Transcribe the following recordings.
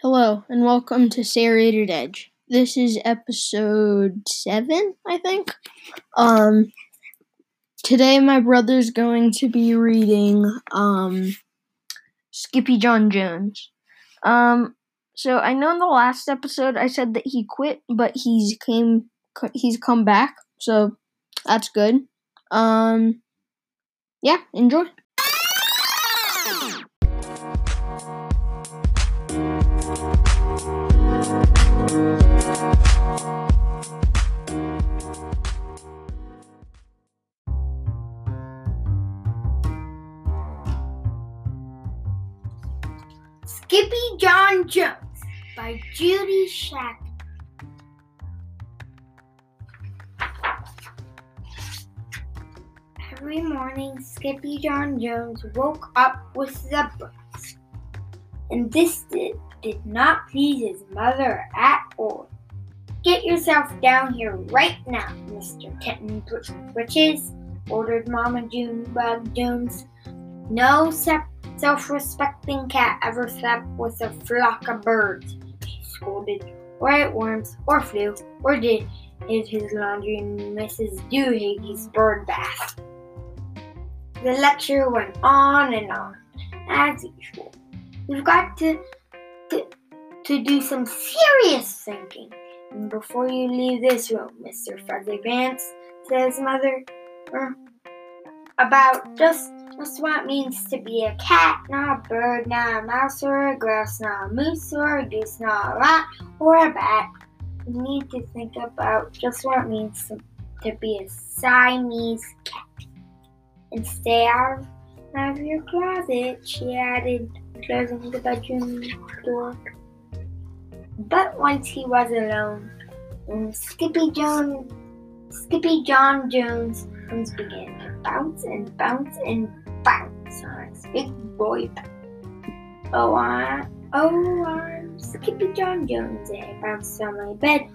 Hello, and welcome to Serrated Edge. This is episode seven, I think. Um, today my brother's going to be reading um, Skippy John Jones. Um, so I know in the last episode I said that he quit, but he's came he's come back, so that's good. Um, yeah, enjoy. Skippy-Jon Jones by Judy Shack. Every morning, Skippy John Jones woke up with the buzz, and this did, did not please his mother at all. Get yourself down here right now, Mr. Kitten Britches, ordered Mama Junebug Jones. No self-respecting cat ever slept with a flock of birds, he scolded, or ate worms, or flew, or did his laundry in Mrs. Doohiggy's bird bath. The lecture went on and on, as usual. We've got to, to, to do some serious thinking. And before you leave this room, Mr. Fuzzy Pants, says Mother, er, about just just what means to be a cat, not a bird, not a mouse or a grouse, not a moose or a goose, not a rat or a bat. You need to think about just what it means to, to be a Siamese cat. And stay out of, out of your closet, she added, closing the bedroom door. But once he was alone, and Skippy-Jon, Skippy John Jones began to bounce and bounce and bounce on his big boy back. Oh, I, oh, I'm Skippy John Jones, and I bounced on my bed.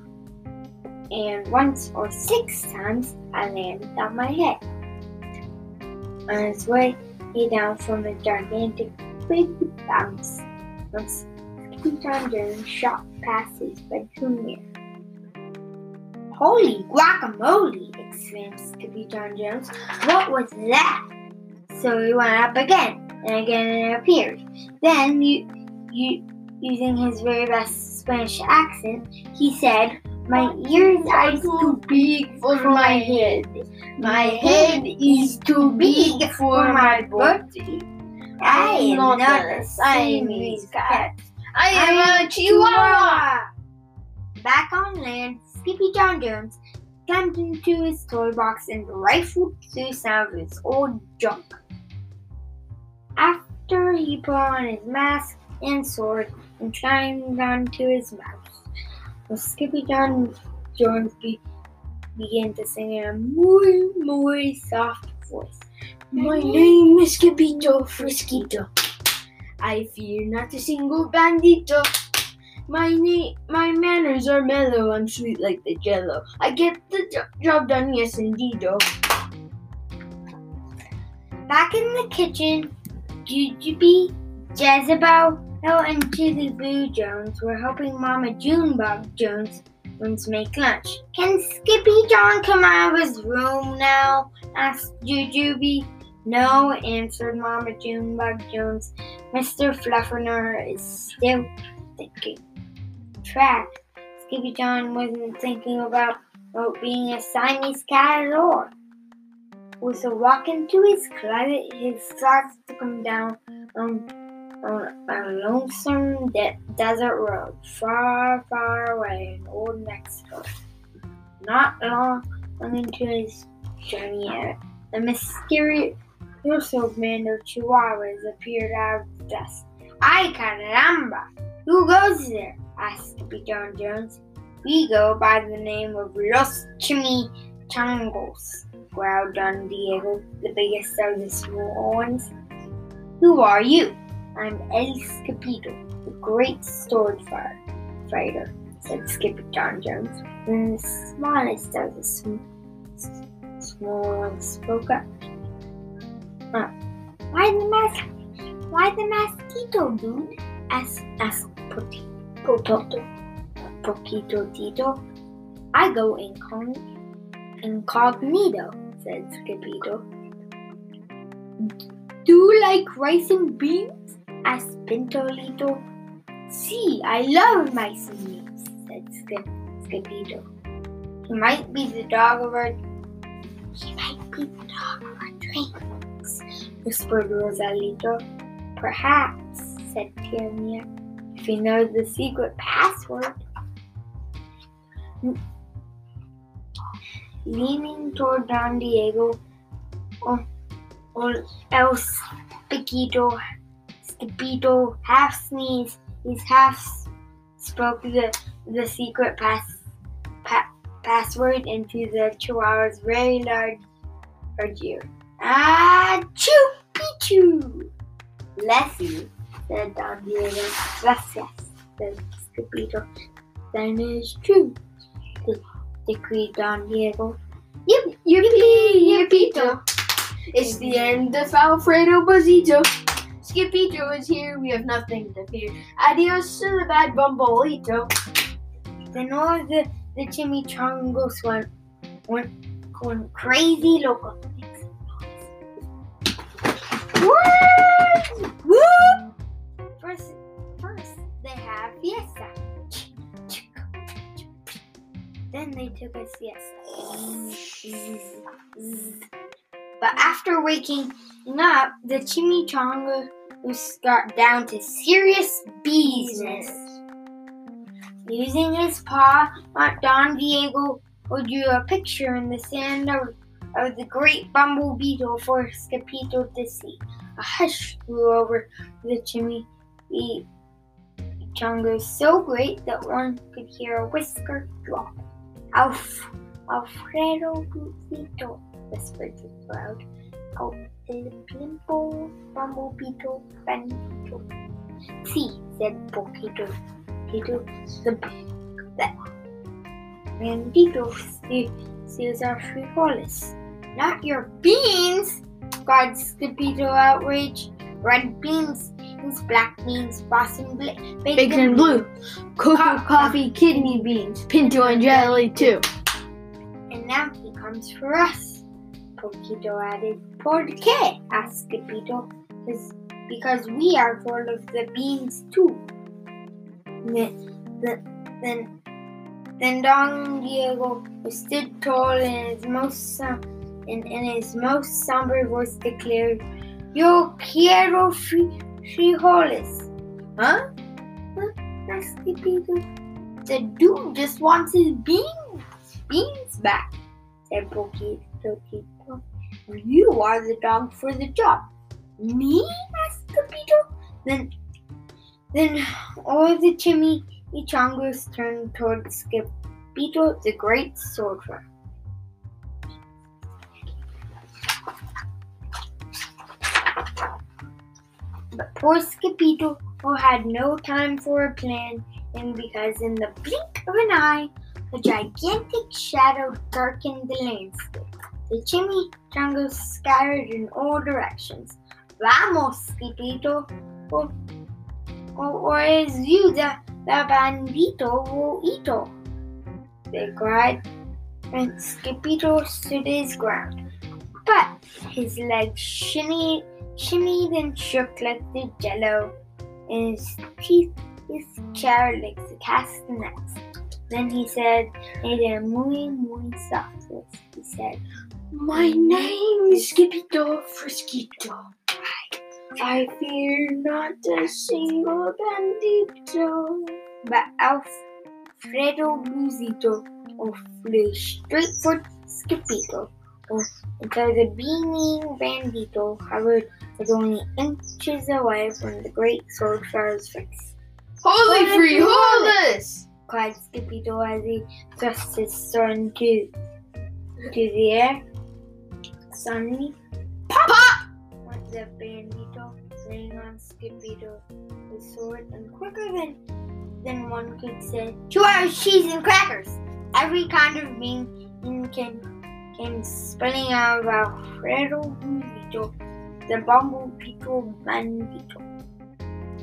And once or six times, I landed on my head. On his way he down from a gigantic big bounce, once Skippy-Jon Jones shot past his bedroom mirror. Holy guacamole! Exclaimed Skippy-Jon Jones. What was that? So he went up again and again and appeared. Then, you, you, using his very best Spanish accent, he said, My ears are too big for my head. My head is too big for my body. I am not a Siamese cat. I am a Chihuahua. Back on land, Skippy-Jon Jones climbed into his toy box and rifled through some of his old junk. After he put on his mask and sword and climbed onto his mouse, the Skippy-Jon Jones be- began to sing in a muy, muy soft voice. My name is Skippito Friskito. I fear not a single bandito. My name, my manners are mellow. I'm sweet like the jello. I get the jo- job done, yes indeedo. Back in the kitchen, Jujubee, Jezebel, and Boo Jones were helping Mama Junebug Jones make lunch. Can Skippy-Jon come out of his room now? asked Jujubee. No, answered Mama Junebug Jones. Mr. Fluffernutter is still thinking. Track. Skippy-Jon wasn't thinking about, being a Siamese cat at all. With a walk into his closet, his thoughts took him down on, on a lonesome de- desert road, far, far away in old Mexico. Not long into his journey, the mysterious man of Chihuahuas appeared out of the dust. Ay caramba! Who goes there? asked Skippy-Jon Jones. We go by the name of Los Chimichangos growled Don Diego, the biggest of the small ones. Who are you? I'm El Skippito, the great sword fighter, said Skippy John Jones. Then the smallest of the sm- small ones spoke up. Why the mas- Why the mosquito, dude? Asked, asked Poti- Potato. Poquito Tito. I go incog- incognito, said Skippito. Do you like rice and beans? asked Pintolito. See, I love mice and beans, said Skip, Skippito. He might be the dog of our he might be the dog of our dreams, whispered Rosalito. Perhaps, said Tiamia, if he knows the secret password. Leaning toward Don Diego, or, or else Piquito, Skippito, half sneezed, his half spoke the, the secret pass, pa, password into the chihuahua's very large, ear. Ah, choo, pichu! Bless you, said Don Diego. Gracias, said Skippito. Then it is true, de- decreed Don Diego. Yip, yippee, yippito. It's the end of Alfredo Buzzito. Skipito is here, we have nothing to fear. Adios to the bad bumbolito. Then all the, the Chimichangos went, went going crazy local. Woo! Woo! Then they took a siesta. But after waking up, the chimichanga was got down to serious business. Using his paw, Don Diego drew a picture in the sand of, of the great bumble beetle for Skippito to see. A hush grew over the chimney chunga so great that one could hear a whisker drop. Alf, Alfredo Guzito, whispered the cloud. Out el plimpo, bumble beetle, benito. See, said Poquito. Tito, the that Bandito steals our frijoles. Not your beans! cried Skippito outraged. Red beans, beans, black beans, Boston bla- bacon, Bacon blue, cocoa, Co- coffee, kidney beans, pinto and jelly too. And now he comes for us. Poquito added. Por qué? asked Skippito. Because we are full of the beans too. Then, then, then Don Diego, who stood tall in his most in, in his most somber voice, declared, "Yo quiero fri- frijoles." Huh? Huh? asked Skippito. The dude just wants his beans, beans back, said Poquito. Poquito. You are the dog for the job. Me? asked Skippito. Then, then all the chimney chongos turned towards toward Scipito, the great soldier. But poor Skippito, who had no time for a plan, and because in the blink of an eye, a gigantic shadow darkened the landscape. The chimney chongos scattered in all directions. Vamos, Skippito, or, or, or is you the, the bandito will eato? They cried, and Skippito stood his ground. But his legs shimmied, shimmied and shook like the jello, and his teeth his chair like the castanets. Then he said, in a muy, muy soft voice, he said, My name is Skippito Friskito. I fear not a single bandito. But Alfredo Buzzito oh, flew straight for Skippito oh, until the beaming bandito hovered was only inches away from the great soldier's face. Holy Holy frijoles! cried Skippito as he thrust his sword into, into the air. Suddenly, Pop! went the bandito, laying on Skippito his sword, and quicker than then one could say, two hours cheese and crackers. Every kind of bean can came spinning out of Alfredo beetle, the bumble man beetle.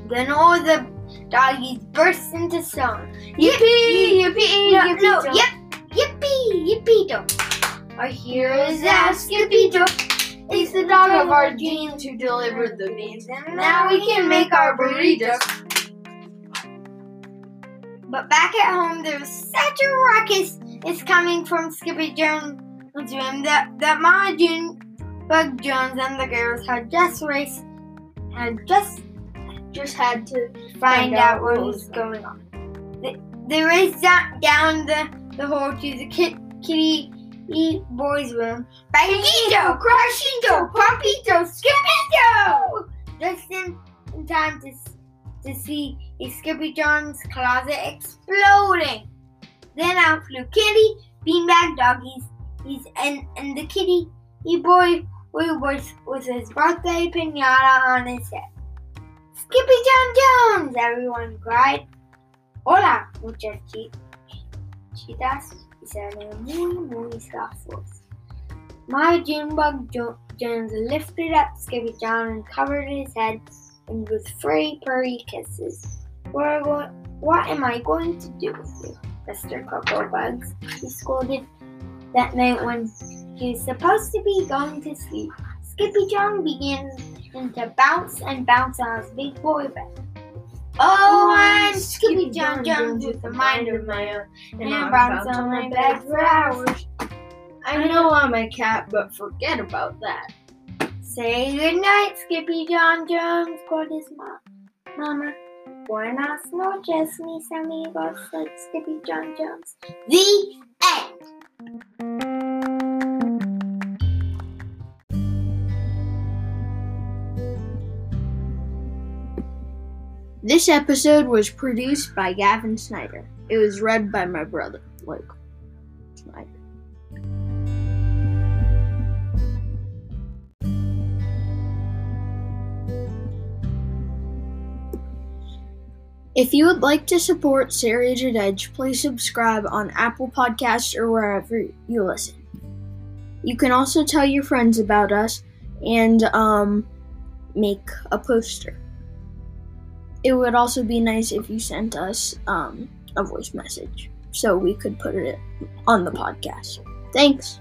Then all the doggies burst into song. Yippee! Yippee! No, yippee! no, yep, yippee, yippee Our hero is Skippy-Doo. It's the dog of our genes who delivered the beans, and now we can make our burritos. But back at home, there's such a ruckus. It's coming from Skippy Jones' room that that Ma June, Bug Jones, and the girls had just raced, had just Just had to find out what was going on. They, they raced down, the, the hall to the kit, kitty boys' room. Bagito, Crushito, Pumpito, Skippito! Just in, in time to, to see a Skippy John's closet exploding. Then out flew Kitty, Beanbag Doggies, he's, and, and the kitty e boy was with his birthday pinata on his head. Skippy John Jones! Everyone cried. Hola, muchas chi- chitas, he a muy, muy soft voice. My Junebug jo- Jones lifted up Skippy John and covered his head and with free purry kisses. What, what am I going to do with you, Mr. Cocoa Bugs? He scolded that night when he was supposed to be going to sleep. Skippy John began to bounce and bounce on his big boy bed. Oh, I'm Skippy John Jones with a mind of my own, and I bounce on my bed for hours. I know I'm a cat, but forget about that. Say goodnight, Skippy John Jones, called his mom. Mama. Buenas noches, mis amigos, said Skippy John Jones. The end. This episode was produced by Gavin Snyder. It was read by my brother, Luke Snyder. If you would like to support Serrated Edge, please subscribe on Apple Podcasts or wherever you listen. You can also tell your friends about us and um, make a poster. It would also be nice if you sent us um, a voice message so we could put it on the podcast. Thanks.